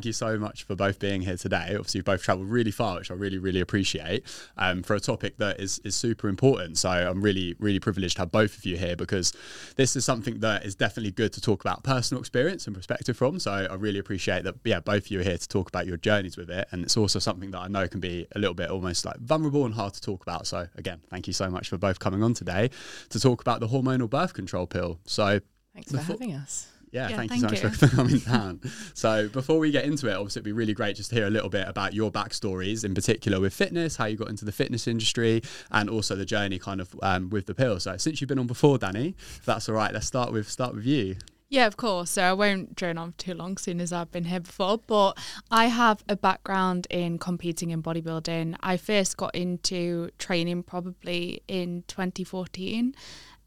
thank you so much for both being here today. Obviously, you've both travelled really far, which I really, really appreciate um, for a topic that is, is super important. So I'm really, really privileged to have both of you here because this is something that is definitely good to talk about personal experience and perspective from. So I really appreciate that, yeah, both of you are here to talk about your journeys with it. And it's also something that I know can be a little bit almost like vulnerable and hard to talk about. So again, thank you so much for both coming on today to talk about the hormonal birth control pill. So thanks for having us. Yeah, yeah thank, thank, you so much you. for coming down. so before we get into it, obviously it'd be really great just to hear a little bit about your backstories, in particular with fitness, how you got into the fitness industry, and also the journey kind of um, with the pill. So since you've been on before, Danni, if that's all right, let's start with start with you. Yeah, of course. So I won't drone on too long, soon as I've been here before. But I have a background in competing in bodybuilding. I first got into training probably in 2014.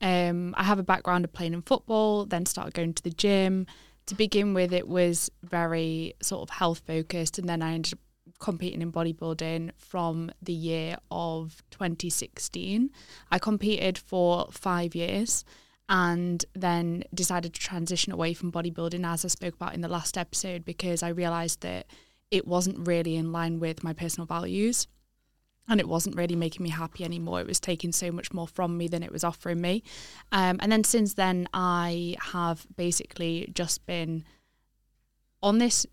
Um, I have a background of playing in football, then started going to the gym. To begin with, it was very sort of health focused, and then I ended up competing in bodybuilding from the year of 2016. I competed for five years and then decided to transition away from bodybuilding, as I spoke about in the last episode, because I realised that it wasn't really in line with my personal values and it wasn't really making me happy anymore. It was taking so much more from me than it was offering me. Um, and then since then, I have basically just been on this.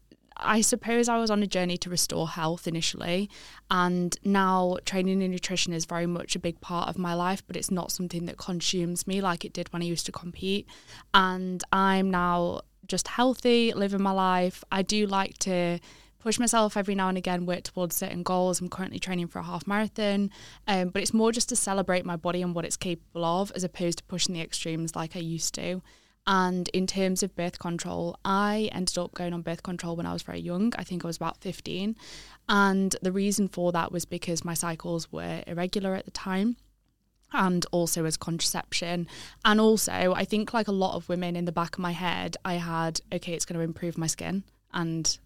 I suppose I was on a journey to restore health initially, and now training in nutrition is very much a big part of my life, but it's not something that consumes me like it did when I used to compete. And I'm now just healthy, living my life. I do like to push myself every now and again, work towards certain goals. I'm currently training for a half marathon, um, but it's more just to celebrate my body and what it's capable of as opposed to pushing the extremes like I used to. And in terms of birth control, I ended up going on birth control when I was very young. I think I was about 15. And the reason for that was because my cycles were irregular at the time and also as contraception. And also, I think, like a lot of women in the back of my head, I had, okay, it's going to improve my skin. And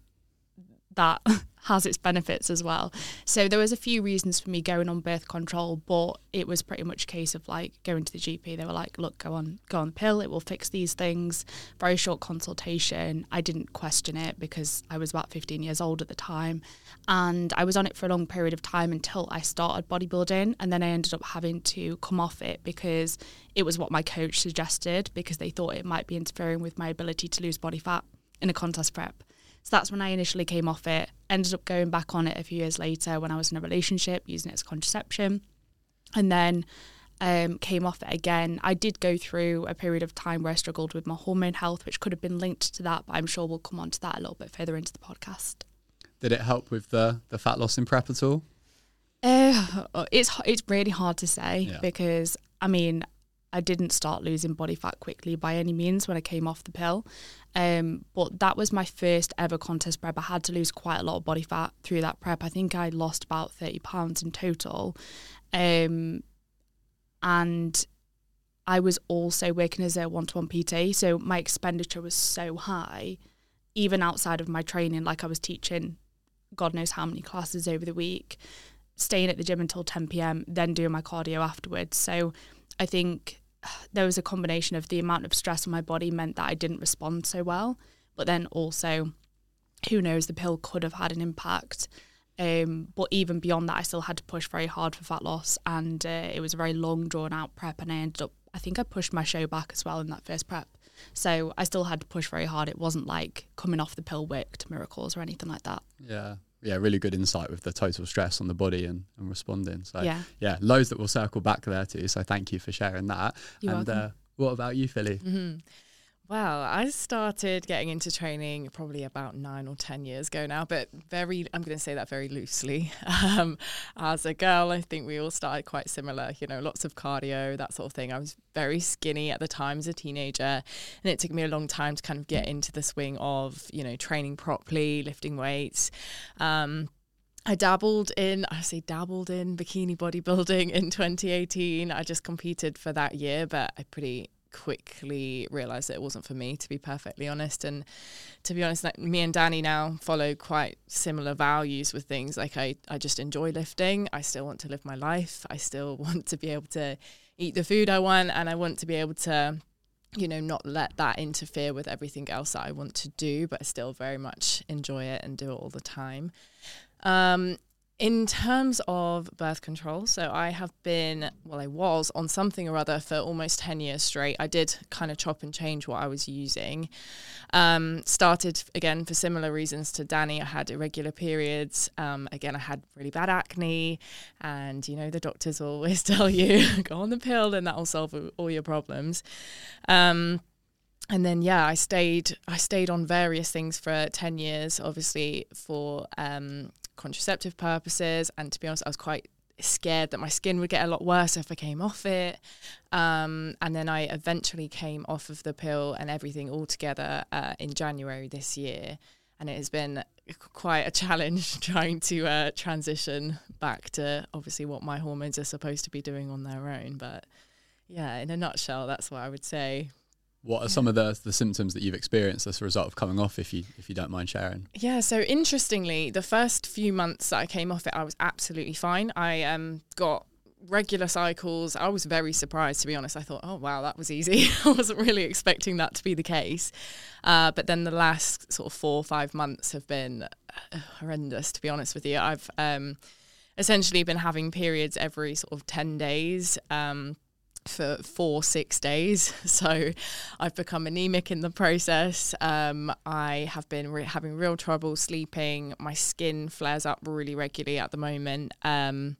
that has its benefits as well. So there was a few reasons for me going on birth control, but it was pretty much a case of like going to the GP. They were like, "Look, go on, go on the pill. It will fix these things." Very short consultation. I didn't question it because I was about 15 years old at the time, and I was on it for a long period of time until I started bodybuilding, and then I ended up having to come off it because it was what my coach suggested because they thought it might be interfering with my ability to lose body fat in a contest prep. So that's when I initially came off it. Ended up going back on it a few years later when I was in a relationship, using it as contraception. And then um, came off it again. I did go through a period of time where I struggled with my hormone health, which could have been linked to that, but I'm sure we'll come on to that a little bit further into the podcast. Did it help with the, the fat loss in prep at all? Uh, it's it's really hard to say yeah. because I mean I didn't start losing body fat quickly by any means when I came off the pill. Um, but that was my first ever contest prep. I had to lose quite a lot of body fat through that prep. I think I lost about 30 pounds in total. Um, and I was also working as a one to one PT. So my expenditure was so high, even outside of my training. Like I was teaching God knows how many classes over the week, staying at the gym until 10 p.m., then doing my cardio afterwards. So I think there was a combination of the amount of stress on my body meant that I didn't respond so well, but then also, who knows, the pill could have had an impact. Um, but even beyond that, I still had to push very hard for fat loss, and uh, it was a very long, drawn out prep. And I ended up, I think I pushed my show back as well in that first prep. So I still had to push very hard. It wasn't like coming off the pill worked miracles or anything like that. Yeah yeah, really good insight with the total stress on the body and, and responding. So yeah. yeah, loads that we'll circle back there to. So thank you for sharing that. You're and uh, what about you, Philly? Mm-hmm. Well, I started getting into training probably about nine or 10 years ago now, but very, I'm going to say that very loosely. Um, as a girl, I think we all started quite similar, you know, lots of cardio, that sort of thing. I was very skinny at the time as a teenager, and it took me a long time to kind of get into the swing of, you know, training properly, lifting weights. Um, I dabbled in, I say dabbled in bikini bodybuilding in 2018. I just competed for that year, but I pretty quickly realized that it wasn't for me to be perfectly honest. And to be honest like me and danni now follow quite similar values with things. Like i i just enjoy lifting. I still want to live my life. I still want to be able to eat the food i want. And i want to be able to you know, not let that interfere with everything else that I want to do, but I still very much enjoy it and do it all the time. Um, in terms of birth control, so I have been, well, I was on something or other for almost 10 years straight. I did kind of chop and change what I was using. Um, started again for similar reasons to Danni. I had irregular periods. Um, again, I had really bad acne. And, you know, the doctors always tell you go on the pill and that will solve all your problems. Um, and then yeah, I stayed I stayed on various things for ten years, obviously for um, contraceptive purposes. And to be honest, I was quite scared that my skin would get a lot worse if I came off it. Um, and then I eventually came off of the pill and everything altogether uh, in January this year. And it has been quite a challenge trying to uh, transition back to obviously what my hormones are supposed to be doing on their own. But yeah, in a nutshell, that's what I would say. What are some of the, the symptoms that you've experienced as a result of coming off, if you if you don't mind sharing? Yeah, so interestingly, the first few months that I came off it, I was absolutely fine. I um, got regular cycles. I was very surprised, to be honest. I thought, oh, wow, that was easy. I wasn't really expecting that to be the case. Uh, but then the last sort of four or five months have been uh, horrendous, to be honest with you. I've um, essentially been having periods every sort of 10 days. Um, for four, six days. So I've become anemic in the process. Um, I have been re- having real trouble sleeping. My skin flares up really regularly at the moment. Um,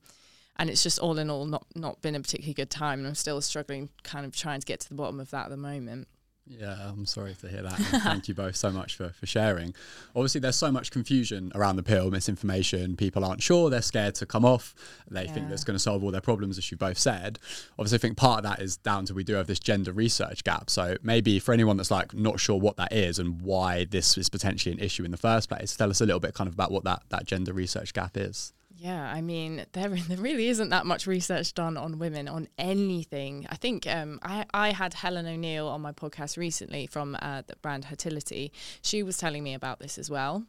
and it's just all in all not, not been a particularly good time. And I'm still struggling, kind of trying to get to the bottom of that at the moment. Yeah, I'm sorry to hear that. thank you both so much for, for sharing. Obviously, there's so much confusion around the pill, misinformation. People aren't sure, they're scared to come off. They yeah. think that's going to solve all their problems, as you both said. Obviously, I think part of that is down to we do have this gender research gap. So maybe for anyone that's like not sure what that is and why this is potentially an issue in the first place, tell us a little bit kind of about what that, that gender research gap is. Yeah, I mean, there there really isn't that much research done on women on anything. I think um, I I had Helen O'Neill on my podcast recently from uh, the brand Hertility. She was telling me about this as well.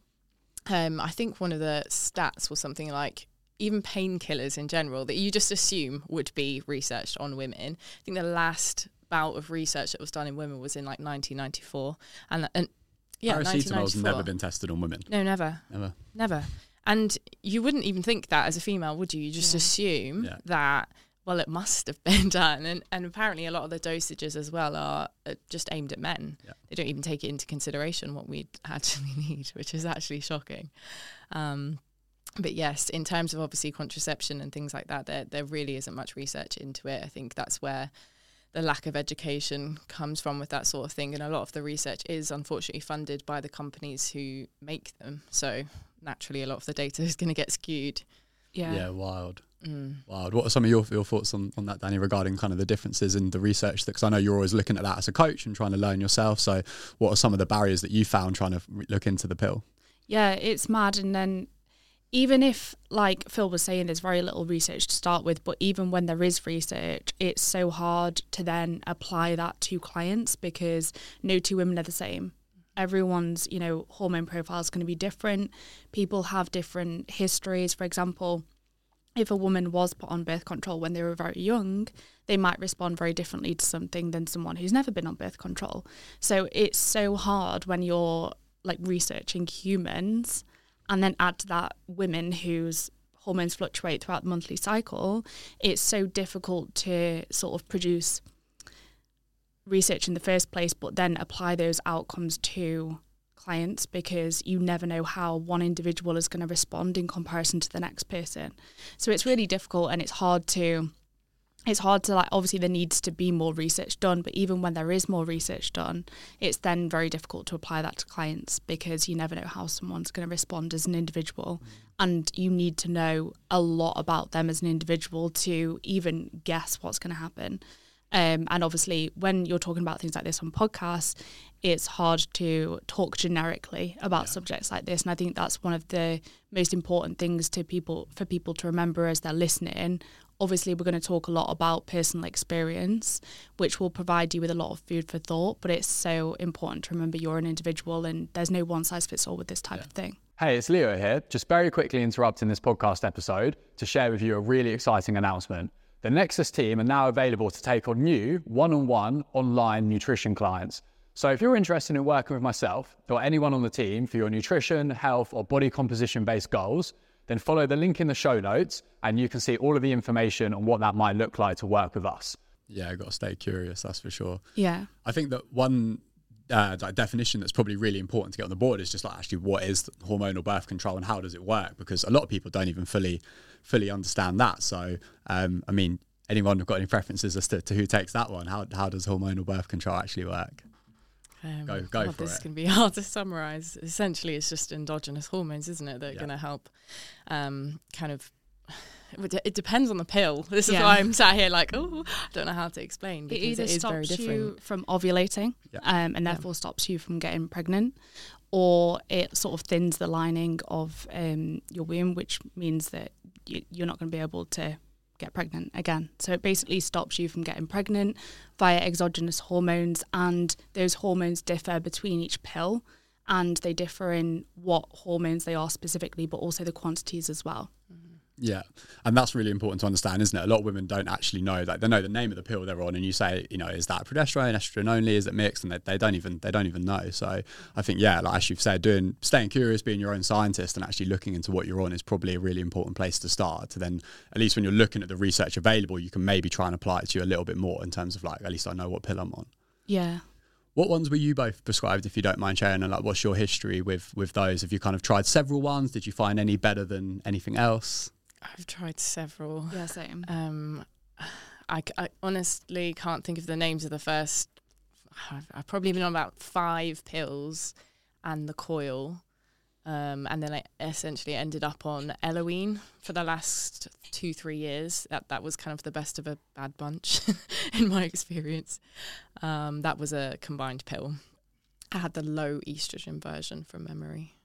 Um, I think one of the stats was something like even painkillers in general that you just assume would be researched on women. I think the last bout of research that was done in women was in like 1994, and and yeah, paracetamol's never been tested on women. No, never, never, never. And you wouldn't even think that as a female, would you? You just yeah. assume yeah. that well, it must have been done. And, and apparently, a lot of the dosages as well are just aimed at men. Yeah. They don't even take it into consideration what we actually need, which is actually shocking. Um, but yes, in terms of obviously contraception and things like that, there, there really isn't much research into it. I think that's where the lack of education comes from with that sort of thing. And a lot of the research is unfortunately funded by the companies who make them. So naturally a lot of the data is going to get skewed. Yeah. Yeah, wild. Mm. Wild. What are some of your, your thoughts on, on that, Danni, regarding kind of the differences in the research? Because I know you're always looking at that as a coach and trying to learn yourself. So, what are some of the barriers that you found trying to look into the pill? Yeah, it's mad. And then, even if, like Phil was saying, there's very little research to start with, but even when there is research, it's so hard to then apply that to clients because no two women are the same everyone's you know hormone profile is going to be different. People have different histories. For example if a woman was put on birth control when they were very young they might respond very differently to something than someone who's never been on birth control. So it's so hard when you're like researching humans and then add to that women whose hormones fluctuate throughout the monthly cycle it's so difficult to sort of produce research in the first place, but then apply those outcomes to clients because you never know how one individual is going to respond in comparison to the next person. So it's really difficult and it's hard to it's hard to like obviously there needs to be more research done but even when there is more research done it's then very difficult to apply that to clients because you never know how someone's going to respond as an individual. Mm. And you need to know a lot about them as an individual to even guess what's going to happen um, and obviously, when you're talking about things like this on podcasts, it's hard to talk generically about yeah. subjects like this. And I think that's one of the most important things to people for people to remember as they're listening. Obviously, we're going to talk a lot about personal experience, which will provide you with a lot of food for thought. But it's so important to remember you're an individual, and there's no one size fits all with this type yeah. of thing. Hey, it's Leo here. Just very quickly interrupting this podcast episode to share with you a really exciting announcement. The Nexus team are now available to take on new one on one online nutrition clients. So if you're interested in working with myself or anyone on the team for your nutrition, health, or body composition based goals, then follow the link in the show notes and you can see all of the information on what that might look like to work with us. Yeah, I've got to stay curious, that's for sure. Yeah. I think that one uh, like definition that's probably really important to get on the board is just like actually what is hormonal birth control and how does it work? Because a lot of people don't even fully fully understand that. So, um, I mean, anyone have got any preferences as to, to who takes that one? How how does hormonal birth control actually work? Um, Go- go God, for this it. can be hard to summarize. Essentially, it's just endogenous hormones, isn't it, that are Yeah. going to help um, kind of. It de- it depends on the pill. This is Yeah. why I'm sat here like, oh, I don't know how to explain It either it is very stops different. you from ovulating Yeah. um, and Yeah. therefore stops you from getting pregnant, or it sort of thins the lining of um, your womb, which means that you, you're not going to be able to get pregnant again. So it basically stops you from getting pregnant via exogenous hormones, and those hormones differ between each pill, and they differ in what hormones they are specifically, but also the quantities as well. Yeah, and that's really important to understand, isn't it? A lot of women don't actually know that they know the name of the pill they're on, and you say, you know, is that progesterone, estrogen only, is it mixed, and they, they don't even they don't even know. So I think, yeah, like as you've said, doing staying curious, being your own scientist, and actually looking into what you're on is probably a really important place to start. To then, at least when you're looking at the research available, you can maybe try and apply it to you a little bit more in terms of like, at least I know what pill I'm on. Yeah. What ones were you both prescribed, if you don't mind sharing, and like, what's your history with with those? Have you kind of tried several ones? Did you find any better than anything else? I've tried several. Yeah, same. Um, I, I honestly can't think of the names of the first. I've, I've probably been on about five pills and the coil. Um, and then I essentially ended up on Eloine for the last two, three years. That that was kind of the best of a bad bunch in my experience. Um, that was a combined pill. I had the low estrogen version from memory.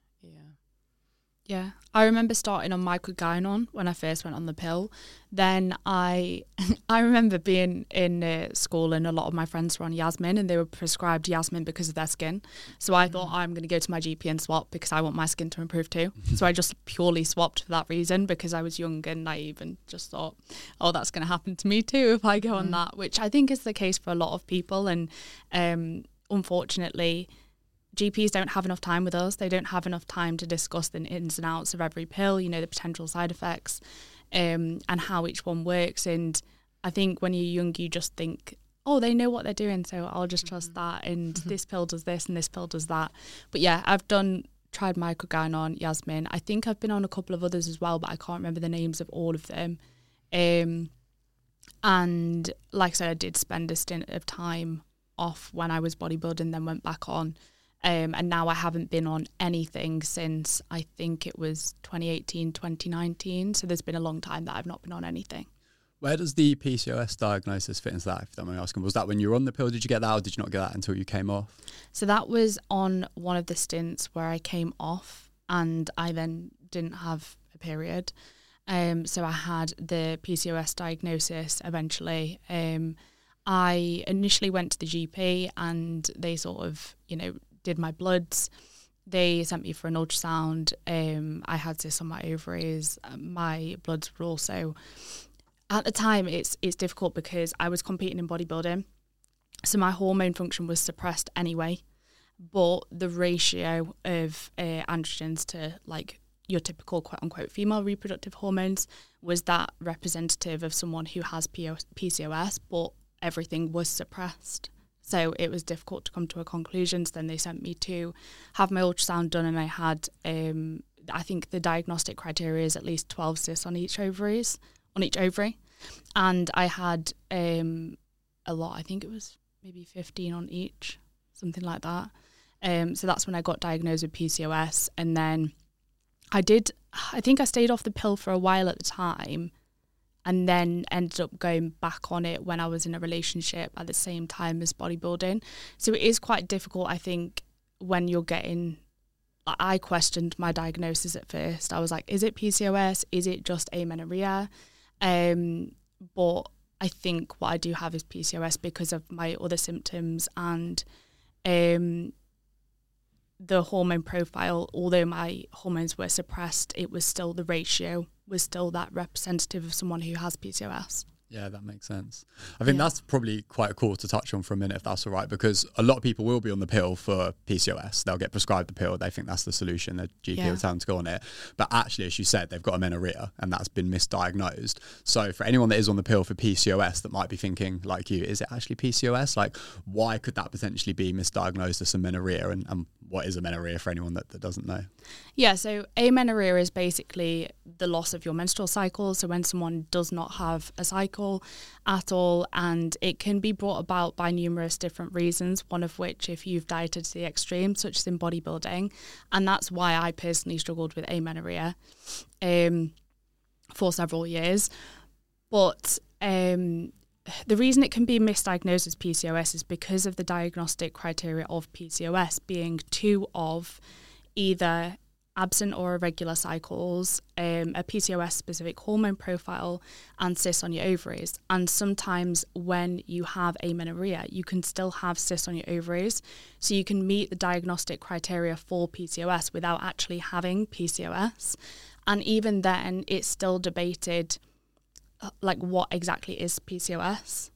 Yeah. I remember starting on microgynon when I first went on the pill. Then I, I remember being in uh, school and a lot of my friends were on Yasmin and they were prescribed Yasmin because of their skin. So I thought I'm going to go to my GP and swap because I want my skin to improve too. so I just purely swapped for that reason because I was young and naive and just thought, oh, that's going to happen to me too if I go on that, which I think is the case for a lot of people. And um, unfortunately, GPs don't have enough time with us. They don't have enough time to discuss the ins and outs of every pill, you know, the potential side effects um, and how each one works. And I think when you're young, you just think, oh, they know what they're doing, so I'll just trust that. And this pill does this and this pill does that. But yeah, I've done tried microgynon, Yasmin. I think I've been on a couple of others as well, but I can't remember the names of all of them. Um, and like I said, I did spend a stint of time off when I was bodybuilding, then went back on. Um, and now I haven't been on anything since I think it was 2018, 2019. So there's been a long time that I've not been on anything. Where does the PCOS diagnosis fit into that? If I'm asking, was that when you were on the pill? Did you get that, or did you not get that until you came off? So that was on one of the stints where I came off and I then didn't have a period. Um, so I had the PCOS diagnosis eventually. Um, I initially went to the GP and they sort of, you know, did my bloods. They sent me for an ultrasound. Um, I had cysts on my ovaries. My bloods were also. At the time, it's it's difficult because I was competing in bodybuilding, so my hormone function was suppressed anyway. But the ratio of uh, androgens to like your typical quote unquote female reproductive hormones was that representative of someone who has PCOS, but everything was suppressed. So it was difficult to come to a conclusion. So then they sent me to have my ultrasound done, and I had, um, I think the diagnostic criteria is at least 12 cysts on each ovaries, on each ovary. And I had um, a lot, I think it was maybe 15 on each, something like that. Um, so that's when I got diagnosed with PCOS. And then I did, I think I stayed off the pill for a while at the time and then ended up going back on it when I was in a relationship at the same time as bodybuilding. So it is quite difficult, I think, when you're getting. I questioned my diagnosis at first. I was like, is it PCOS? Is it just amenorrhea? Um, but I think what I do have is PCOS because of my other symptoms and um, the hormone profile. Although my hormones were suppressed, it was still the ratio was still that representative of someone who has PCOS. Yeah, that makes sense. I think Yeah. that's probably quite cool to touch on for a minute, if that's all right, because a lot of people will be on the pill for PCOS. They'll get prescribed the pill. They think that's the solution. Their GP Yeah. will tell them to go on it. But actually, as you said, they've got amenorrhea and that's been misdiagnosed. So for anyone that is on the pill for PCOS that might be thinking, like you, is it actually PCOS? Like, why could that potentially be misdiagnosed as amenorrhea? And, and what is amenorrhea for anyone that, that doesn't know? Yeah, so amenorrhea is basically the loss of your menstrual cycle. So when someone does not have a cycle at all, and it can be brought about by numerous different reasons, one of which, if you've dieted to the extreme, such as in bodybuilding. And that's why I personally struggled with amenorrhea um, for several years. But um, the reason it can be misdiagnosed as PCOS is because of the diagnostic criteria of PCOS being two of either absent or irregular cycles, um, a PCOS specific hormone profile, and cysts on your ovaries. And sometimes when you have amenorrhea, you can still have cysts on your ovaries. So you can meet the diagnostic criteria for PCOS without actually having PCOS. And even then, it's still debated uh, like what exactly is PCOS.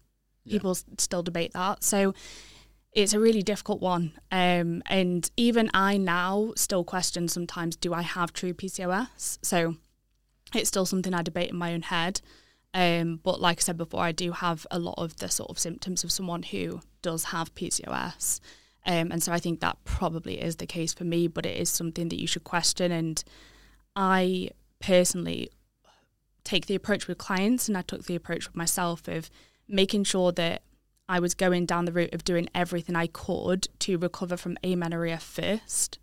Yeah. People still debate that. So it's a really difficult one. Um, and even I now still question sometimes do I have true PCOS? So it's still something I debate in my own head. Um, but like I said before, I do have a lot of the sort of symptoms of someone who does have PCOS. Um, and so I think that probably is the case for me, but it is something that you should question. And I personally take the approach with clients, and I took the approach with myself of making sure that I was going down the route of doing everything I could to recover from amenorrhea first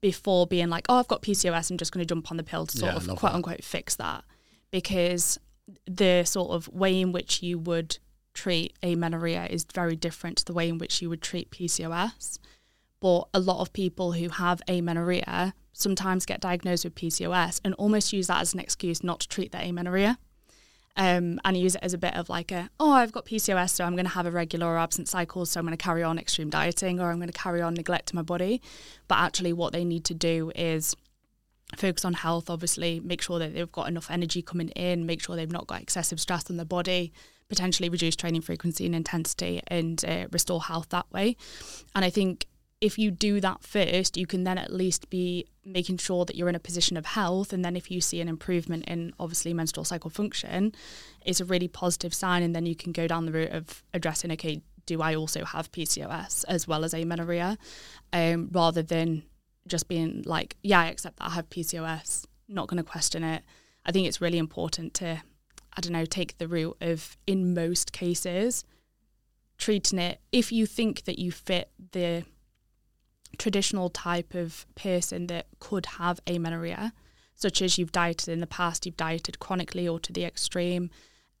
before being like, oh, I've got PCOS, I'm just going to jump on the pill to sort Yeah, of quote that. unquote fix that. Because the sort of way in which you would treat amenorrhea is very different to the way in which you would treat PCOS. But a lot of people who have amenorrhea sometimes get diagnosed with PCOS and almost use that as an excuse not to treat their amenorrhea um, and use it as a bit of like a oh I've got PCOS so I'm going to have irregular or absent cycles so I'm going to carry on extreme dieting or I'm going to carry on neglecting my body. But actually what they need to do is focus on health obviously make sure that they've got enough energy coming in make sure they've not got excessive stress on their body potentially reduce training frequency and intensity and uh, restore health that way. And I think if you do that first, you can then at least be making sure that you're in a position of health. And then if you see an improvement in obviously menstrual cycle function, it's a really positive sign. And then you can go down the route of addressing, okay, do I also have PCOS as well as amenorrhea? Um, rather than just being like, yeah, I accept that I have PCOS, not going to question it. I think it's really important to, I don't know, take the route of, in most cases, treating it if you think that you fit the traditional type of person that could have amenorrhea, such as you've dieted in the past, you've dieted chronically or to the extreme.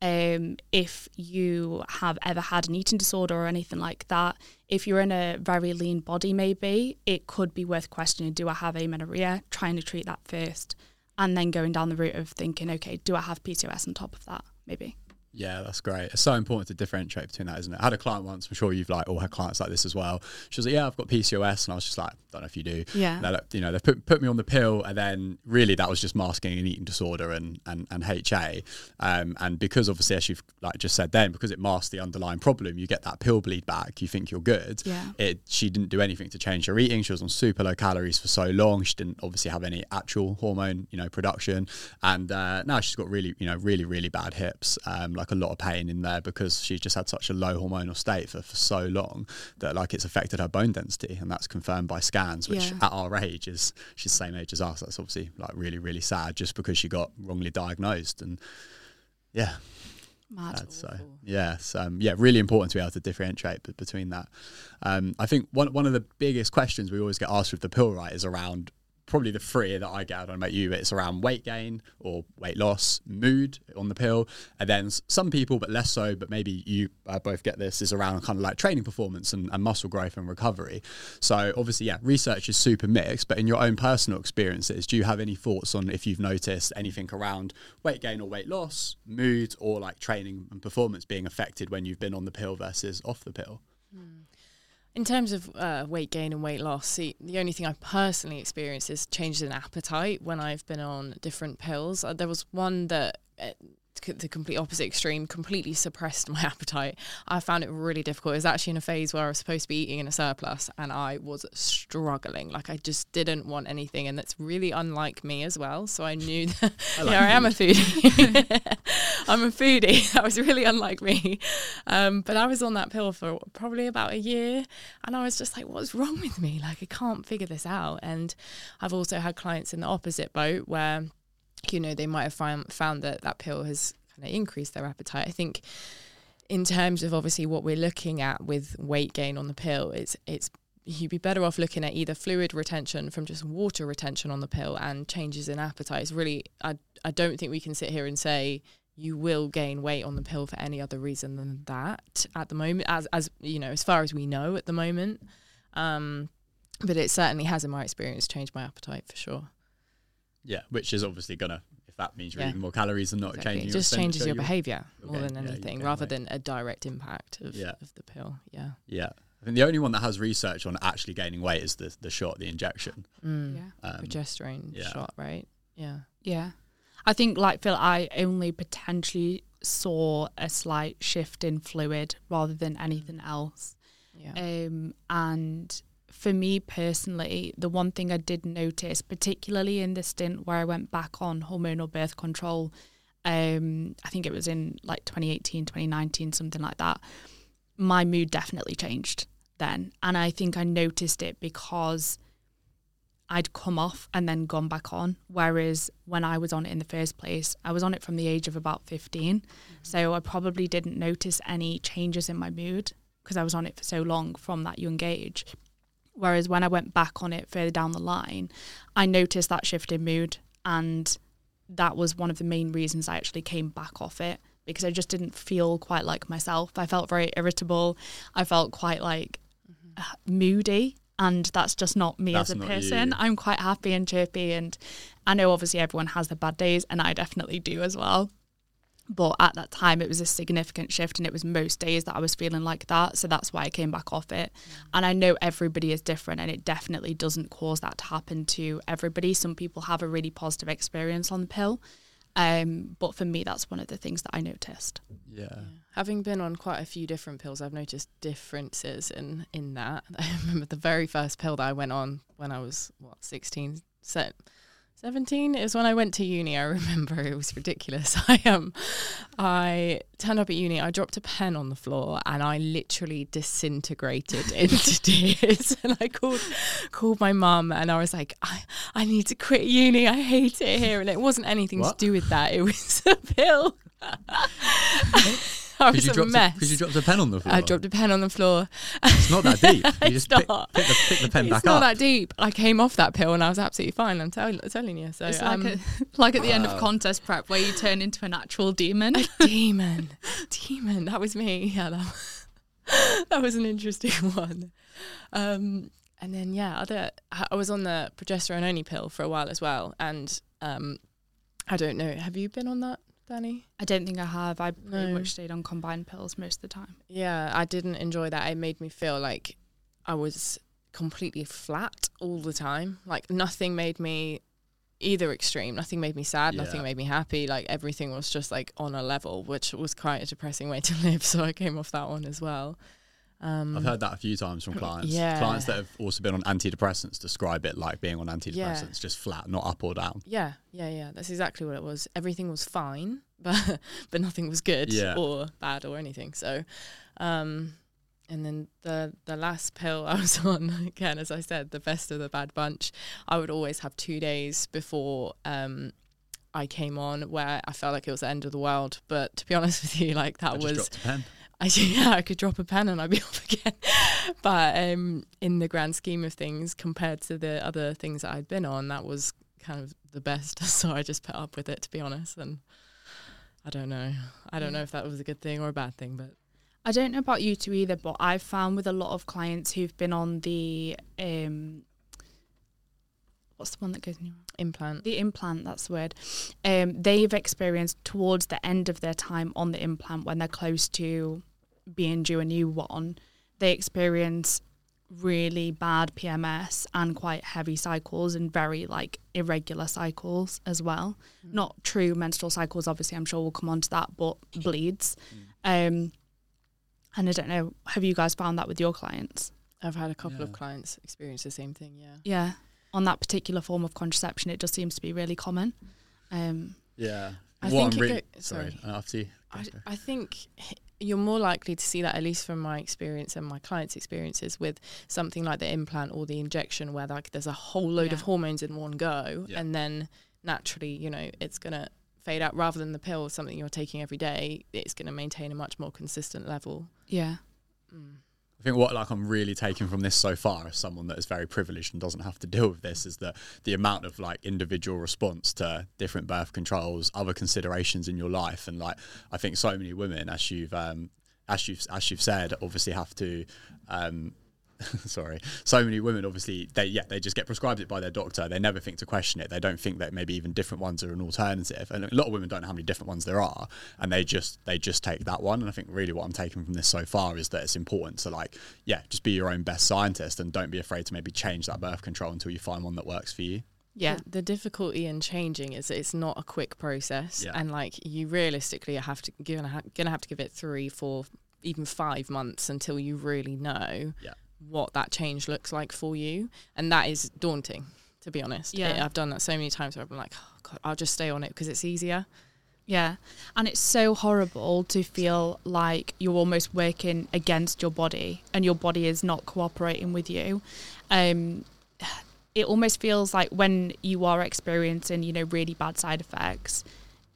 Um, if you have ever had an eating disorder or anything like that, if you're in a very lean body, maybe it could be worth questioning do I have amenorrhea? Trying to treat that first, and then going down the route of thinking, okay, do I have PCOS on top of that? Maybe. Yeah, that's great. It's so important to differentiate between that, isn't it? I had a client once. I'm sure you've like all had clients like this as well. She was like, "Yeah, I've got PCOS," and I was just like, "Don't know if you do." Yeah. Like, you know, they put put me on the pill, and then really that was just masking an eating disorder and and and HA. Um, and because obviously, as you've like just said, then because it masks the underlying problem, you get that pill bleed back. You think you're good. Yeah. It. She didn't do anything to change her eating. She was on super low calories for so long. She didn't obviously have any actual hormone, you know, production. And uh, now she's got really, you know, really really bad hips. Um, like a lot of pain in there because she just had such a low hormonal state for, for so long that like it's affected her bone density and that's confirmed by scans which Yeah. at our age is she's the same age as us that's obviously like really really sad just because she got wrongly diagnosed and yeah Mad. So yes, um, yeah, really important to be able to differentiate b- between that. Um, I think one one of the biggest questions we always get asked with the pill right is around probably the three that I get. I don't about you, but it's around weight gain or weight loss, mood on the pill, and then some people, but less so. But maybe you uh, both get this is around kind of like training performance and, and muscle growth and recovery. So obviously, yeah, research is super mixed. But in your own personal experiences, do you have any thoughts on if you've noticed anything around weight gain or weight loss, mood, or like training and performance being affected when you've been on the pill versus off the pill? In terms of uh, weight gain and weight loss, see, the only thing I personally experienced is changes in appetite when I've been on different pills. Uh, there was one that, the complete opposite extreme, completely suppressed my appetite. I found it really difficult. It was actually in a phase where I was supposed to be eating in a surplus and I was struggling. Like I just didn't want anything. And that's really unlike me as well. So I knew that, I like yeah, I am a foodie. I'm a foodie. That was really unlike me. Um, but I was on that pill for probably about a year. And I was just like, what's wrong with me? Like I can't figure this out. And I've also had clients in the opposite boat where you know, they might have found, found that that pill has kind of increased their appetite. I think in terms of obviously what we're looking at with weight gain on the pill, it's it's you'd be better off looking at either fluid retention from just water retention on the pill and changes in appetite. It's really I I don't think we can sit here and say you will gain weight on the pill for any other reason than that at the moment as as you know as far as we know at the moment um, but it certainly has in my experience changed my appetite for sure yeah, which is obviously gonna if that means you're yeah. eating more calories and not exactly. changing. It just changes your behaviour more than anything, yeah, rather weight. than a direct impact of, yeah. of the pill. Yeah. Yeah. I think the only one that has research on actually gaining weight is the the shot, the injection. Mm. Yeah. Um, Progesterone shot, right? Yeah. Yeah. I think like Phil, I only potentially saw a slight shift in fluid rather than anything else. Yeah. Um, and for me personally, the one thing I did notice, particularly in the stint where I went back on hormonal birth control, um, I think it was in like 2018, 2019, something like that, my mood definitely changed then. And I think I noticed it because I'd come off and then gone back on. Whereas when I was on it in the first place, I was on it from the age of about 15. Mm-hmm. So I probably didn't notice any changes in my mood because I was on it for so long from that young age. Whereas when I went back on it further down the line, I noticed that shift in mood. And that was one of the main reasons I actually came back off it because I just didn't feel quite like myself. I felt very irritable. I felt quite like mm-hmm. uh, moody. And that's just not me that's as a person. You. I'm quite happy and chirpy. And I know obviously everyone has their bad days, and I definitely do as well. But at that time, it was a significant shift, and it was most days that I was feeling like that. So that's why I came back off it. Mm. And I know everybody is different, and it definitely doesn't cause that to happen to everybody. Some people have a really positive experience on the pill. Um, but for me, that's one of the things that I noticed. Yeah. yeah. Having been on quite a few different pills, I've noticed differences in in that. I remember the very first pill that I went on when I was what 16, so 17 is when I went to uni. I remember it was ridiculous. I um I turned up at uni, I dropped a pen on the floor and I literally disintegrated into tears. And I called called my mum and I was like, I, I need to quit uni. I hate it here. And it wasn't anything what? to do with that. It was a pill. I was a mess. Because you dropped a pen on the floor. I dropped a pen on the floor. It's not that deep. You just pick, pick, the, pick, the, pen it's back up. It's not that deep. I came off that pill and I was absolutely fine. I'm tell, telling you. So it's um, like, a, like at the wow. end of contest prep where you turn into an actual demon. A demon. demon. That was me. Yeah, that was, that was an interesting one. Um, and then yeah, other I was on the progesterone only pill for a while as well, and um, I don't know. Have you been on that? Danni? I don't think I have. I pretty no. much stayed on combined pills most of the time. Yeah, I didn't enjoy that. It made me feel like I was completely flat all the time. Like nothing made me either extreme. Nothing made me sad, yeah. nothing made me happy. Like everything was just like on a level, which was quite a depressing way to live. So I came off that one as well. Um, I've heard that a few times from clients. Yeah. Clients that have also been on antidepressants describe it like being on antidepressants, yeah. just flat, not up or down. Yeah, yeah, yeah. That's exactly what it was. Everything was fine, but but nothing was good yeah. or bad or anything. So, um, and then the the last pill I was on, again, as I said, the best of the bad bunch. I would always have two days before um, I came on where I felt like it was the end of the world. But to be honest with you, like that was I yeah, I could drop a pen and I'd be off again. but um, in the grand scheme of things, compared to the other things that I'd been on, that was kind of the best. So I just put up with it, to be honest. And I don't know. I don't know if that was a good thing or a bad thing, but. I don't know about you two either, but I've found with a lot of clients who've been on the um, what's the one that goes in your implant? The implant, that's the word. Um, they've experienced towards the end of their time on the implant when they're close to being due a new one, they experience really bad PMS and quite heavy cycles and very like irregular cycles as well. Mm. Not true menstrual cycles, obviously, I'm sure we'll come on to that, but bleeds. Mm. Um, and I don't know, have you guys found that with your clients? I've had a couple yeah. of clients experience the same thing, yeah. Yeah. On that particular form of contraception, it just seems to be really common. Um, yeah. I think really, go, sorry, sorry. after you. I, I think you're more likely to see that, at least from my experience and my clients' experiences, with something like the implant or the injection, where like there's a whole load yeah. of hormones in one go, yeah. and then naturally, you know, it's gonna fade out rather than the pill, something you're taking every day. It's gonna maintain a much more consistent level. Yeah. Mm. I think what like I'm really taking from this so far as someone that is very privileged and doesn't have to deal with this is that the amount of like individual response to different birth controls, other considerations in your life, and like I think so many women, as you've um, as you've as you've said, obviously have to um, sorry, so many women obviously they yeah they just get prescribed it by their doctor. They never think to question it. They don't think that maybe even different ones are an alternative. And a lot of women don't know how many different ones there are, and they just they just take that one. And I think really what I'm taking from this so far is that it's important to like yeah just be your own best scientist and don't be afraid to maybe change that birth control until you find one that works for you. Yeah, the difficulty in changing is it's not a quick process, yeah. and like you realistically have to gonna ha- gonna have to give it three, four, even five months until you really know yeah what that change looks like for you. And that is daunting, to be honest. Yeah. I've done that so many times where I'm like, oh, God, I'll just stay on it because it's easier. Yeah. And it's so horrible to feel like you're almost working against your body and your body is not cooperating with you. Um, it almost feels like when you are experiencing, you know, really bad side effects,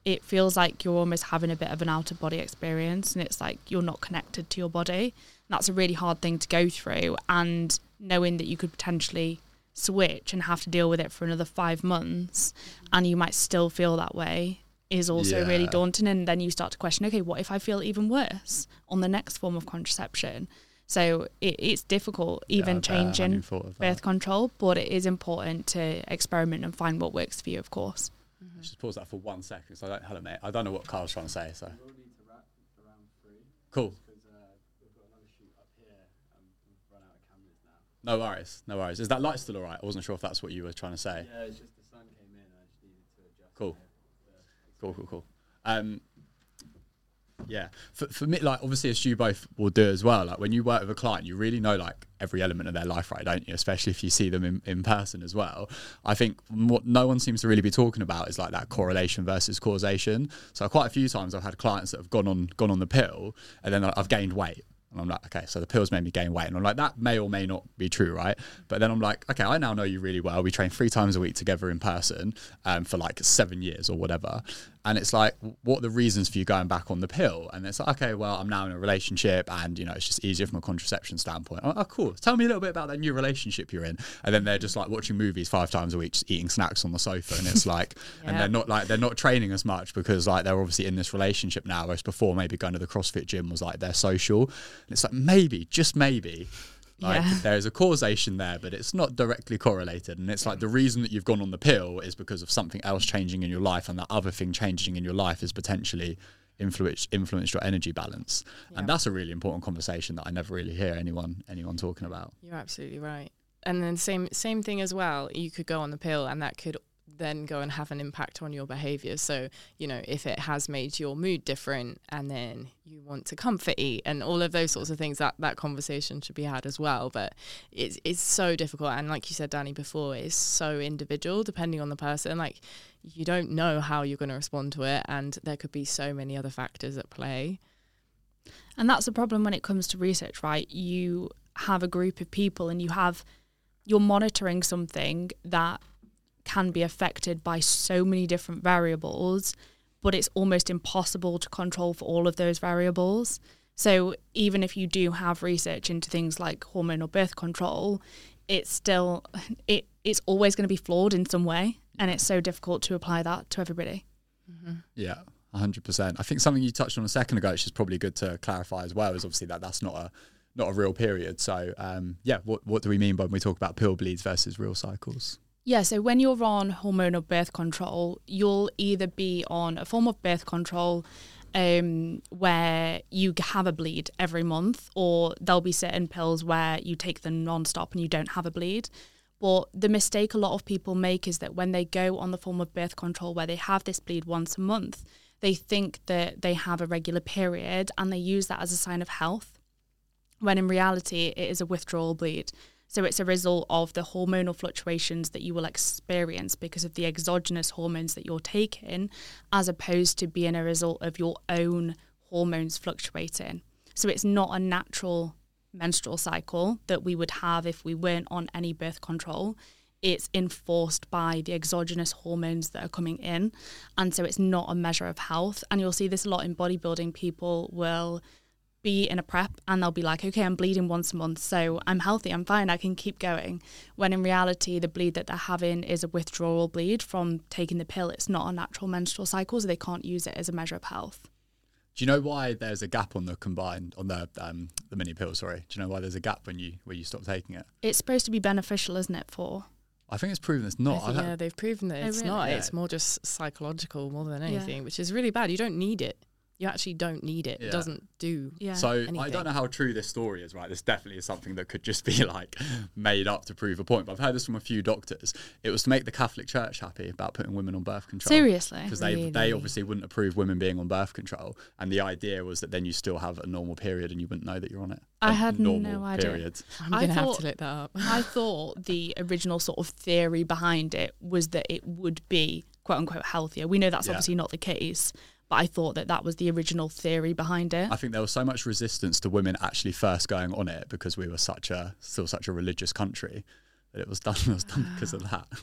it feels like you're almost having a bit of an out of body experience and it's like you're not connected to your body that's a really hard thing to go through. And knowing that you could potentially switch and have to deal with it for another five months and you might still feel that way is also yeah. really daunting. And then you start to question, okay, what if I feel even worse on the next form of contraception? So it, it's difficult, even yeah, changing birth control, but it is important to experiment and find what works for you, of course. Mm-hmm. Just pause that for one second. So I don't, hello, mate. I don't know what Carl's trying to say. So cool. No worries, no worries. Is that light still all right? I wasn't sure if that's what you were trying to say. Yeah, it's just the sun came in. I just needed to adjust. Cool. Cool, cool, cool. Um, yeah, for, for me, like obviously, as you both will do as well. Like when you work with a client, you really know like every element of their life, right? Don't you? Especially if you see them in, in person as well. I think what no one seems to really be talking about is like that correlation versus causation. So quite a few times I've had clients that have gone on gone on the pill and then I've gained weight and I'm like, okay, so the pills made me gain weight. And I'm like, that may or may not be true, right? But then I'm like, okay, I now know you really well. We train three times a week together in person um, for like seven years or whatever and it's like what are the reasons for you going back on the pill and it's like okay well i'm now in a relationship and you know it's just easier from a contraception standpoint oh, oh cool tell me a little bit about that new relationship you're in and then they're just like watching movies five times a week just eating snacks on the sofa and it's like yeah. and they're not like they're not training as much because like they're obviously in this relationship now whereas before maybe going to the crossfit gym was like their social and it's like maybe just maybe like yeah. there is a causation there, but it's not directly correlated. And it's like the reason that you've gone on the pill is because of something else changing in your life, and that other thing changing in your life is potentially influenced influenced your energy balance. Yeah. And that's a really important conversation that I never really hear anyone anyone talking about. You're absolutely right. And then same same thing as well. You could go on the pill, and that could then go and have an impact on your behavior. So, you know, if it has made your mood different and then you want to comfort eat and all of those sorts of things, that, that conversation should be had as well. But it's, it's so difficult. And like you said, Danni, before, it's so individual depending on the person. Like, you don't know how you're going to respond to it. And there could be so many other factors at play. And that's the problem when it comes to research, right? You have a group of people and you have, you're monitoring something that can be affected by so many different variables, but it's almost impossible to control for all of those variables. So even if you do have research into things like hormonal birth control, it's still it it's always going to be flawed in some way, and it's so difficult to apply that to everybody. Mm-hmm. Yeah. 100%. I think something you touched on a second ago, which is probably good to clarify as well, is obviously that that's not a not a real period. So, um, yeah, what what do we mean by when we talk about pill bleeds versus real cycles? Yeah, so when you're on hormonal birth control, you'll either be on a form of birth control um, where you have a bleed every month, or there'll be certain pills where you take them non-stop and you don't have a bleed. But the mistake a lot of people make is that when they go on the form of birth control where they have this bleed once a month, they think that they have a regular period and they use that as a sign of health, when in reality it is a withdrawal bleed. So it's a result of the hormonal fluctuations that you will experience because of the exogenous hormones that you're taking, as opposed to being a result of your own hormones fluctuating. So it's not a natural menstrual cycle that we would have if we weren't on any birth control. It's enforced by the exogenous hormones that are coming in. And so it's not a measure of health. And you'll see this a lot in bodybuilding. People will be in a prep and they'll be like, okay, I'm bleeding once a month, so I'm healthy, I'm fine, I can keep going. When in reality, the bleed that they're having is a withdrawal bleed from taking the pill. It's not a natural menstrual cycle, so they can't use it as a measure of health. Do you know why there's a gap on the combined on the um, the mini pill? Sorry, do you know why there's a gap when you when you stop taking it? It's supposed to be beneficial, isn't it? For I think it's proven it's not. Think, yeah, they've proven that Oh, it's really? not. Yeah. It's more just psychological more than Yeah. anything, which is really bad. You don't need it. You actually don't need it. Yeah. It doesn't do. yeah, So I don't know how true this story is, right? This definitely is something that could just be like made up to prove a point. But I've heard this from a few doctors. It was to make the Catholic Church happy about putting women on birth control. seriously. Because they they obviously wouldn't approve women being on birth control, and the idea was that then you still have a normal period and you wouldn't know that you're on it. I A had normal no idea. Period. I'm gonna have to look that up. I thought the original sort of theory behind it was that it would be quote unquote healthier. We know that's Yeah. obviously not the case, but I thought that that was the original theory behind it. I think there was so much resistance to women actually first going on it because we were such a still such a religious country that it was done it was done because of that.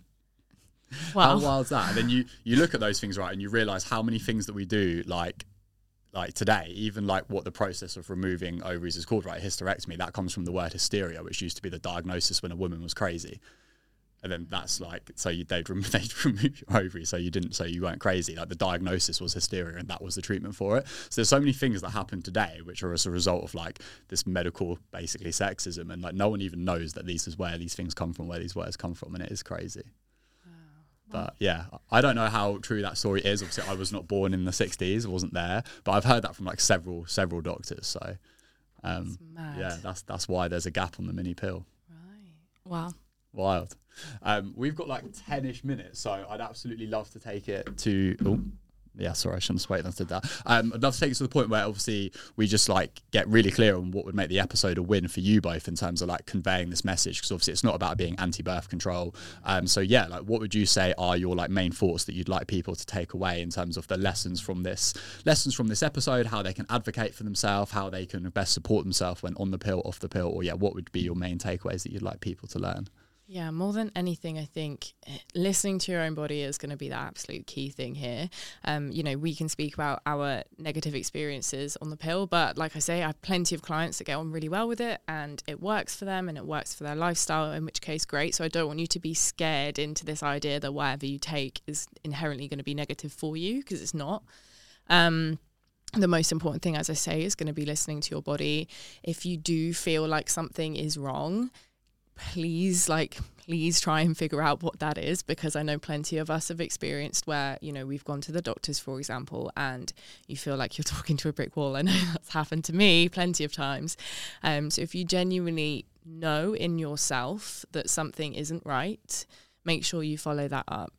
Well, How wild's that? And then you you look at those things right, and you realize how many things that we do like like today, even like what the process of removing ovaries is called, right? Hysterectomy. That comes from the word hysteria, which used to be the diagnosis when a woman was crazy. And then that's like so you, they'd, rem- they'd remove your ovaries so you didn't so you weren't crazy. Like the diagnosis was hysteria, and that was the treatment for it. So there's so many things that happen today which are as a result of like this medical basically sexism, and like no one even knows that these is where these things come from, where these words come from, and it is crazy. But yeah, I don't know how true that story is. Obviously, I was not born in the '60s; I wasn't there. But I've heard that from like several several doctors. So, um, It's mad. yeah, that's that's why there's a gap on the mini pill. Right. wow. Wild. Um, we've got like ten-ish minutes, so I'd absolutely love to take it to. Oh, yeah, sorry, I shouldn't have waited until that. Um, I'd love to take it to the point where obviously we just like get really clear on what would make the episode a win for you both in terms of like conveying this message, because obviously it's not about being anti-birth control. Um, so yeah, like what would you say are your like main thoughts that you'd like people to take away in terms of the lessons from this lessons from this episode, how they can advocate for themselves, how they can best support themselves when on the pill, off the pill, or yeah, what would be your main takeaways that you'd like people to learn? Yeah, more than anything, I think eh, listening to your own body is going to be the absolute key thing here. Um, you know, we can speak about our negative experiences on the pill, but like I say, I have plenty of clients that get on really well with it and it works for them and it works for their lifestyle, in which case, great. So I don't want you to be scared into this idea that whatever you take is inherently going to be negative for you because it's not. Um, the most important thing, as I say, is going to be listening to your body. If you do feel like something is wrong, please like please try and figure out what that is because i know plenty of us have experienced where you know we've gone to the doctors for example and you feel like you're talking to a brick wall. I know that's happened to me plenty of times. Um, so if you genuinely know in yourself that something isn't right make sure you follow that up.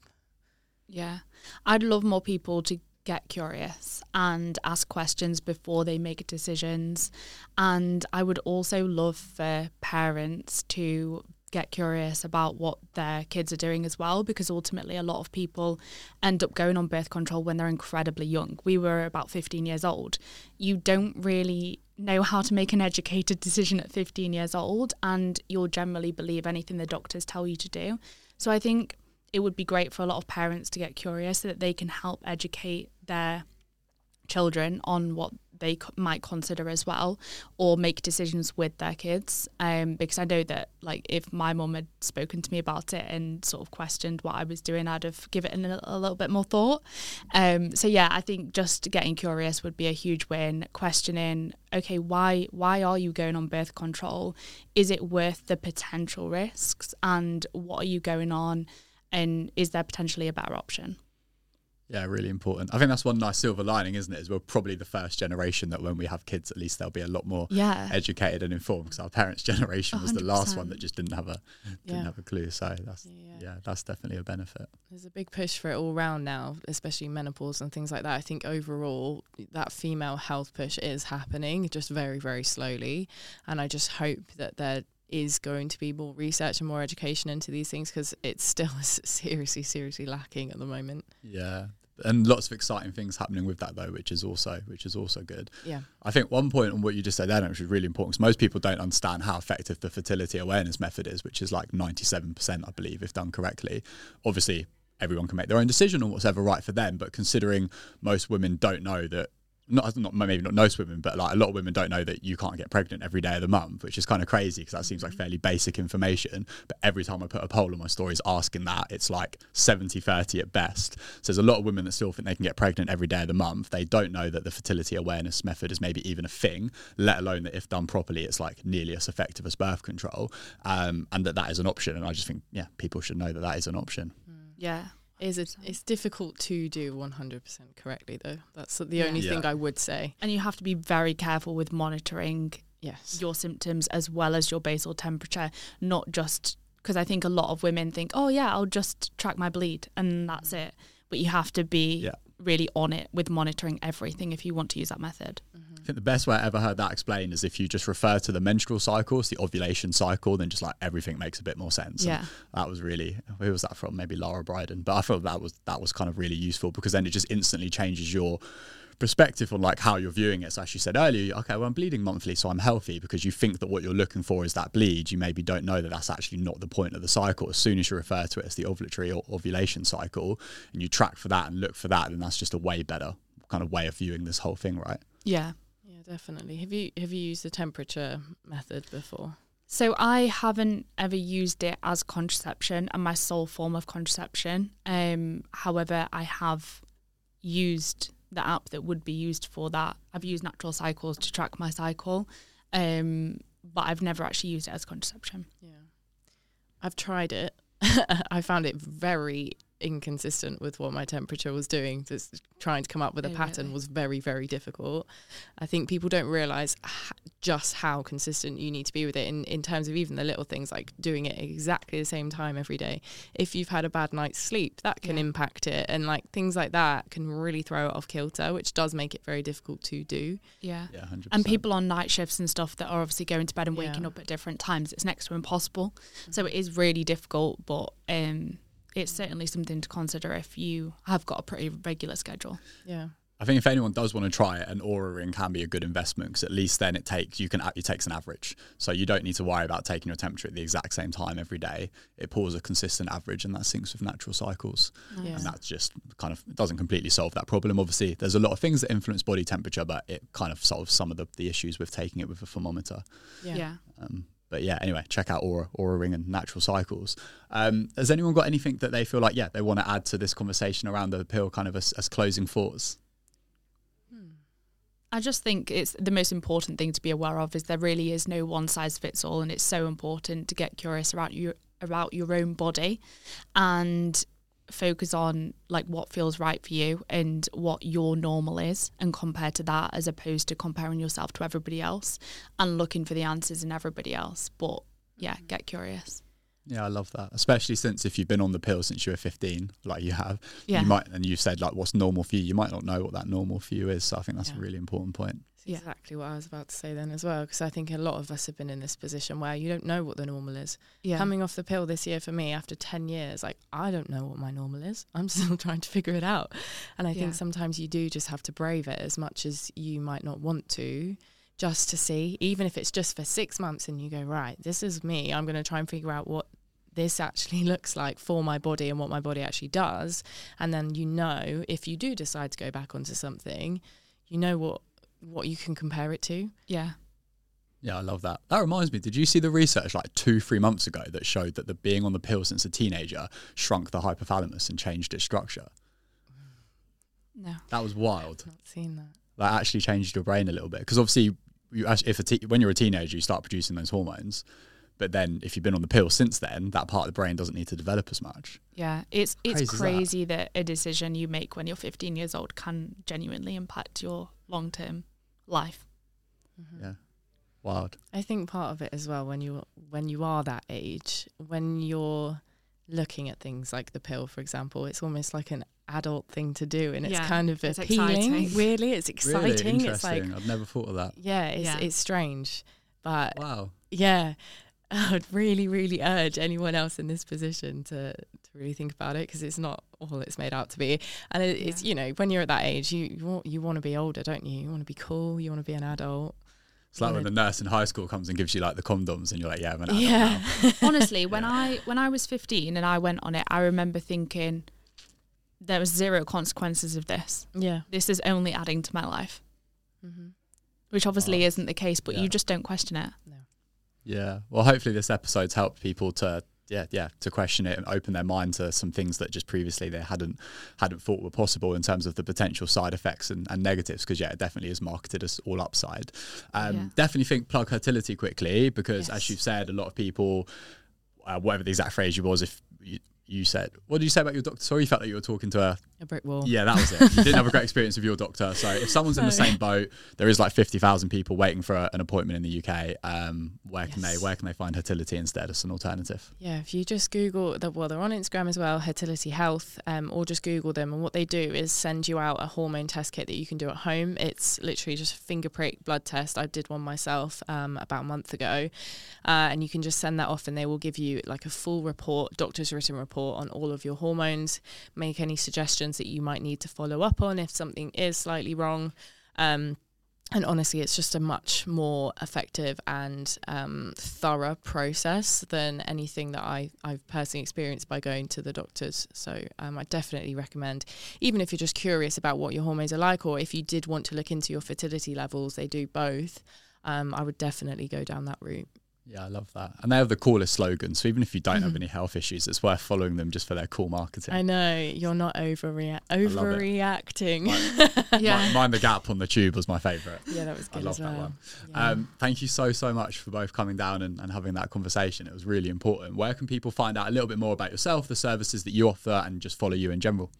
Yeah. I'd love more people to get curious and ask questions before they make decisions. And I would also love for parents to get curious about what their kids are doing as well, because ultimately a lot of people end up going on birth control when they're incredibly young. We were about 15 years old. You don't really know how to make an educated decision at 15 years old, and you'll generally believe anything the doctors tell you to do. So I think it would be great for a lot of parents to get curious so that they can help educate their children on what they c- might consider as well or make decisions with their kids. Um, because I know that like if my mum had spoken to me about it and sort of questioned what I was doing I'd have given it a, a little bit more thought. Um, so yeah I think just getting curious would be a huge win. Questioning okay why why are you going on birth control? Is it worth the potential risks? And what are you going on and is there potentially a better option Yeah, really important. I think that's one nice silver lining, isn't it? Is we're probably the first generation that when we have kids, at least they'll be a lot more Yeah. educated and informed. Because our parents' generation was the last one that just didn't have a didn't Yeah. have a clue. So that's Yeah. yeah, that's definitely a benefit. There's a big push for it all round now, especially menopause and things like that. I think overall, that female health push is happening just very, very slowly. And I just hope that there is going to be more research and more education into these things because it's still seriously, seriously lacking at the moment. Yeah, and lots of exciting things happening with that though, which is also which is also good. Yeah. I think one point on what you just said there, which is really important, because most people don't understand how effective the fertility awareness method is, which is like 97%, I believe, if done correctly. Obviously, everyone can make their own decision on what's ever right for them, but considering most women don't know that. Not, not maybe not most women, but like a lot of women don't know that you can't get pregnant every day of the month, which is kind of crazy because that seems like fairly basic information. But every time I put a poll on my stories asking that, it's like 70 30 at best. So there's a lot of women that still think they can get pregnant every day of the month. They don't know that the fertility awareness method is maybe even a thing, let alone that if done properly, it's like nearly as effective as birth control, um, and that that is an option. And I just think, yeah, people should know that that is an option. Yeah. It is a, it's difficult to do 100% correctly, though. That's the Yeah. only Yeah. thing I would say. And you have to be very careful with monitoring Yes. your symptoms as well as your basal temperature, not just because I think a lot of women think, oh, yeah, I'll just track my bleed and that's it. But you have to be Yeah. really on it with monitoring everything if you want to use that method. I think the best way I ever heard that explained is if you just refer to the menstrual cycle, it's the ovulation cycle, then just like everything makes a bit more sense. And Yeah. that was really who was that from? Maybe Laura Briden. But I thought that was that was kind of really useful because then it just instantly changes your perspective on like how you're viewing it. So as you said earlier, okay, well I'm bleeding monthly, so I'm healthy because you think that what you're looking for is that bleed. You maybe don't know that that's actually not the point of the cycle. As soon as you refer to it as the ovulatory or ovulation cycle, and you track for that and look for that, then that's just a way better kind of way of viewing this whole thing, right? Yeah. Definitely. Have you have you used the temperature method before? So I haven't ever used it as contraception and my sole form of contraception. Um, however, I have used the app that would be used for that. I've used Natural Cycles to track my cycle, um, but I've never actually used it as contraception. Yeah. I've tried it. I found it very inconsistent with what my temperature was doing. Just trying to come up with a Oh, pattern really? was very, very difficult. I think people don't realize h- just how consistent you need to be with it in, in terms of even the little things like doing it exactly the same time every day. If you've had a bad night's sleep, that can Yeah. impact it. And like things like that can really throw it off kilter, which does make it very difficult to do. Yeah. Yeah, hundred And people on night shifts and stuff that are obviously going to bed and waking Yeah. up at different times, it's next to impossible. So it is really difficult, but um, it's certainly something to consider if you have got a pretty regular schedule. Yeah. I think if anyone does want to try it, an Oura ring can be a good investment because at least then it takes you can it takes an average, so you don't need to worry about taking your temperature at the exact same time every day. It pulls a consistent average, and that syncs with natural cycles, Yeah. and that's just kind of it doesn't completely solve that problem. Obviously, there's a lot of things that influence body temperature, but it kind of solves some of the, the issues with taking it with a thermometer. Yeah. yeah. Um, but yeah, anyway, check out Oura, Oura Ring and Natural Cycles. Um, has anyone got anything that they feel like, yeah, they want to add to this conversation around the pill kind of as, as closing thoughts? I just think it's the most important thing to be aware of is there really is no one size fits all, and it's so important to get curious about your about your own body, and focus on like what feels right for you and what your normal is, and compare to that as opposed to comparing yourself to everybody else and looking for the answers in everybody else. But yeah, mm-hmm. get curious. Yeah, I love that. Especially since if you've been on the pill since you were 15, like you have, Yeah. you might, and you said like what's normal for you, you might not know what that normal for you is. So I think that's Yeah. a really important point. That's Yeah. exactly what I was about to say then as well, because I think a lot of us have been in this position where you don't know what the normal is. Yeah. Coming off the pill this year for me after 10 years, like I don't know what my normal is. I'm still trying to figure it out. And I Yeah. think sometimes you do just have to brave it as much as you might not want to, just to see, even if it's just for six months and you go, right, this is me. I'm going to try and figure out what this actually looks like for my body and what my body actually does. And then you know, if you do decide to go back onto something, you know what what you can compare it to. yeah. Yeah, I love that. That reminds me, did you see the research like two, three months ago that showed that the being on the pill since a teenager shrunk the hypothalamus and changed its structure? No. That was wild. Not seen that. that actually changed your brain a little bit because obviously you, act- if a te- when you're a teenager you start producing those hormones but then if you've been on the pill since then, that part of the brain doesn't need to develop as much. Yeah, it's it's Crazy is that? that? a decision you make when you're 15 years old can genuinely impact your long term life. Mm-hmm. Yeah, wild. I think part of it as well when you when you are that age, when you're looking at things like the pill, for example, it's almost like an adult thing to do, and it's kind of it's appealing. exciting. Really, it's exciting. Really it's like. I've never thought of that. yeah, it's Yeah. it's strange, but Wow. yeah. I'd really, really urge anyone else in this position to, to really think about it because it's not all it's made out to be. And it, it's, you know, when you're at that age, you you want, you want to be older, don't you? You want to be cool. You want to be an adult. It's like when the nurse in high school comes and gives you like the condoms, and you're like, "Yeah, I'm an adult Yeah. now." Honestly, when Yeah. I when I was 15 and I went on it, I remember thinking there was zero consequences of this. Yeah. This is only adding to my life, Mm-hmm. which obviously Wow. isn't the case, but Yeah. you just don't question it. Yeah. Well, hopefully this episode's helped people to yeah, yeah, to question it and open their mind to some things that just previously they hadn't hadn't thought were possible in terms of the potential side effects and, and negatives. Because yeah, it definitely is marketed as all upside. Um, Yeah. Definitely think plug Hertility quickly because Yes. as you've said, a lot of people, uh, whatever the exact phrase you was, if you, you said, what did you say about your doctor? Sorry, you felt that you were talking to a A brick wall. yeah, that was it. You didn't have a great experience with your doctor. So if someone's in the same boat, there is like fifty thousand people waiting for a, an appointment in the UK. Um, where can they where can they find Hertility instead as an alternative? Yeah, if you just Google the well, they're on Instagram as well, Hertility Health, um, or just Google them. And what they do is send you out a hormone test kit that you can do at home. It's literally just a finger prick blood test. I did one myself um, about a month ago, uh, and you can just send that off, and they will give you like a full report, doctor's written report on all of your hormones. Make any suggestions that you might need to follow up on if something is slightly wrong. Um, and honestly, it's just a much more effective and um, thorough process than anything that I, I've personally experienced by going to the doctors. So um, I definitely recommend, even if you're just curious about what your hormones are like, or if you did want to look into your fertility levels, they do both. Um, I would definitely go down that route. Yeah, I love that. And they have the coolest slogan. So even if you don't have any health issues, it's worth following them just for their cool marketing. I know you're not overrea- overreacting. Yeah. Mi- Mind the gap on the tube was my favourite. yeah, that was I love as that one. Yeah. Um, thank you so so much for both coming down and, and having that conversation. It was really important. Where can people find out a little bit more about yourself, the services that you offer, and just follow you in general?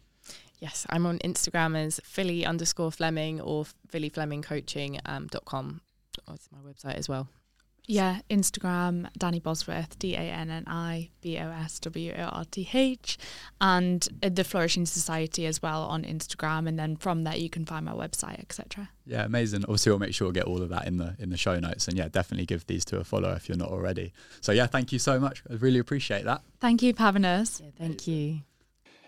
Yes, I'm on Instagram as Philly underscore Fleming or Philly Fleming Coaching um, dot com. Oh, it's my website as well. Yeah, Instagram, Danni Bosworth, D A N N I B O S W O R T H, and uh, the Flourishing Society as well on Instagram. And then from there, you can find my website, etc. Yeah, amazing. Obviously, we'll make sure we'll get all of that in the in the show notes. And yeah, definitely give these two a follow if you're not already. So yeah, thank you so much. I really appreciate that. Thank you for having us. Yeah, thank you.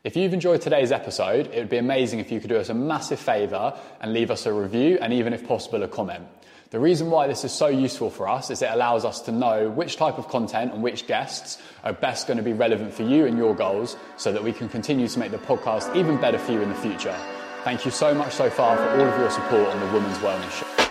If you've enjoyed today's episode, it would be amazing if you could do us a massive favour and leave us a review and even if possible a comment. The reason why this is so useful for us is it allows us to know which type of content and which guests are best going to be relevant for you and your goals so that we can continue to make the podcast even better for you in the future. Thank you so much so far for all of your support on the Women's Wellness Show.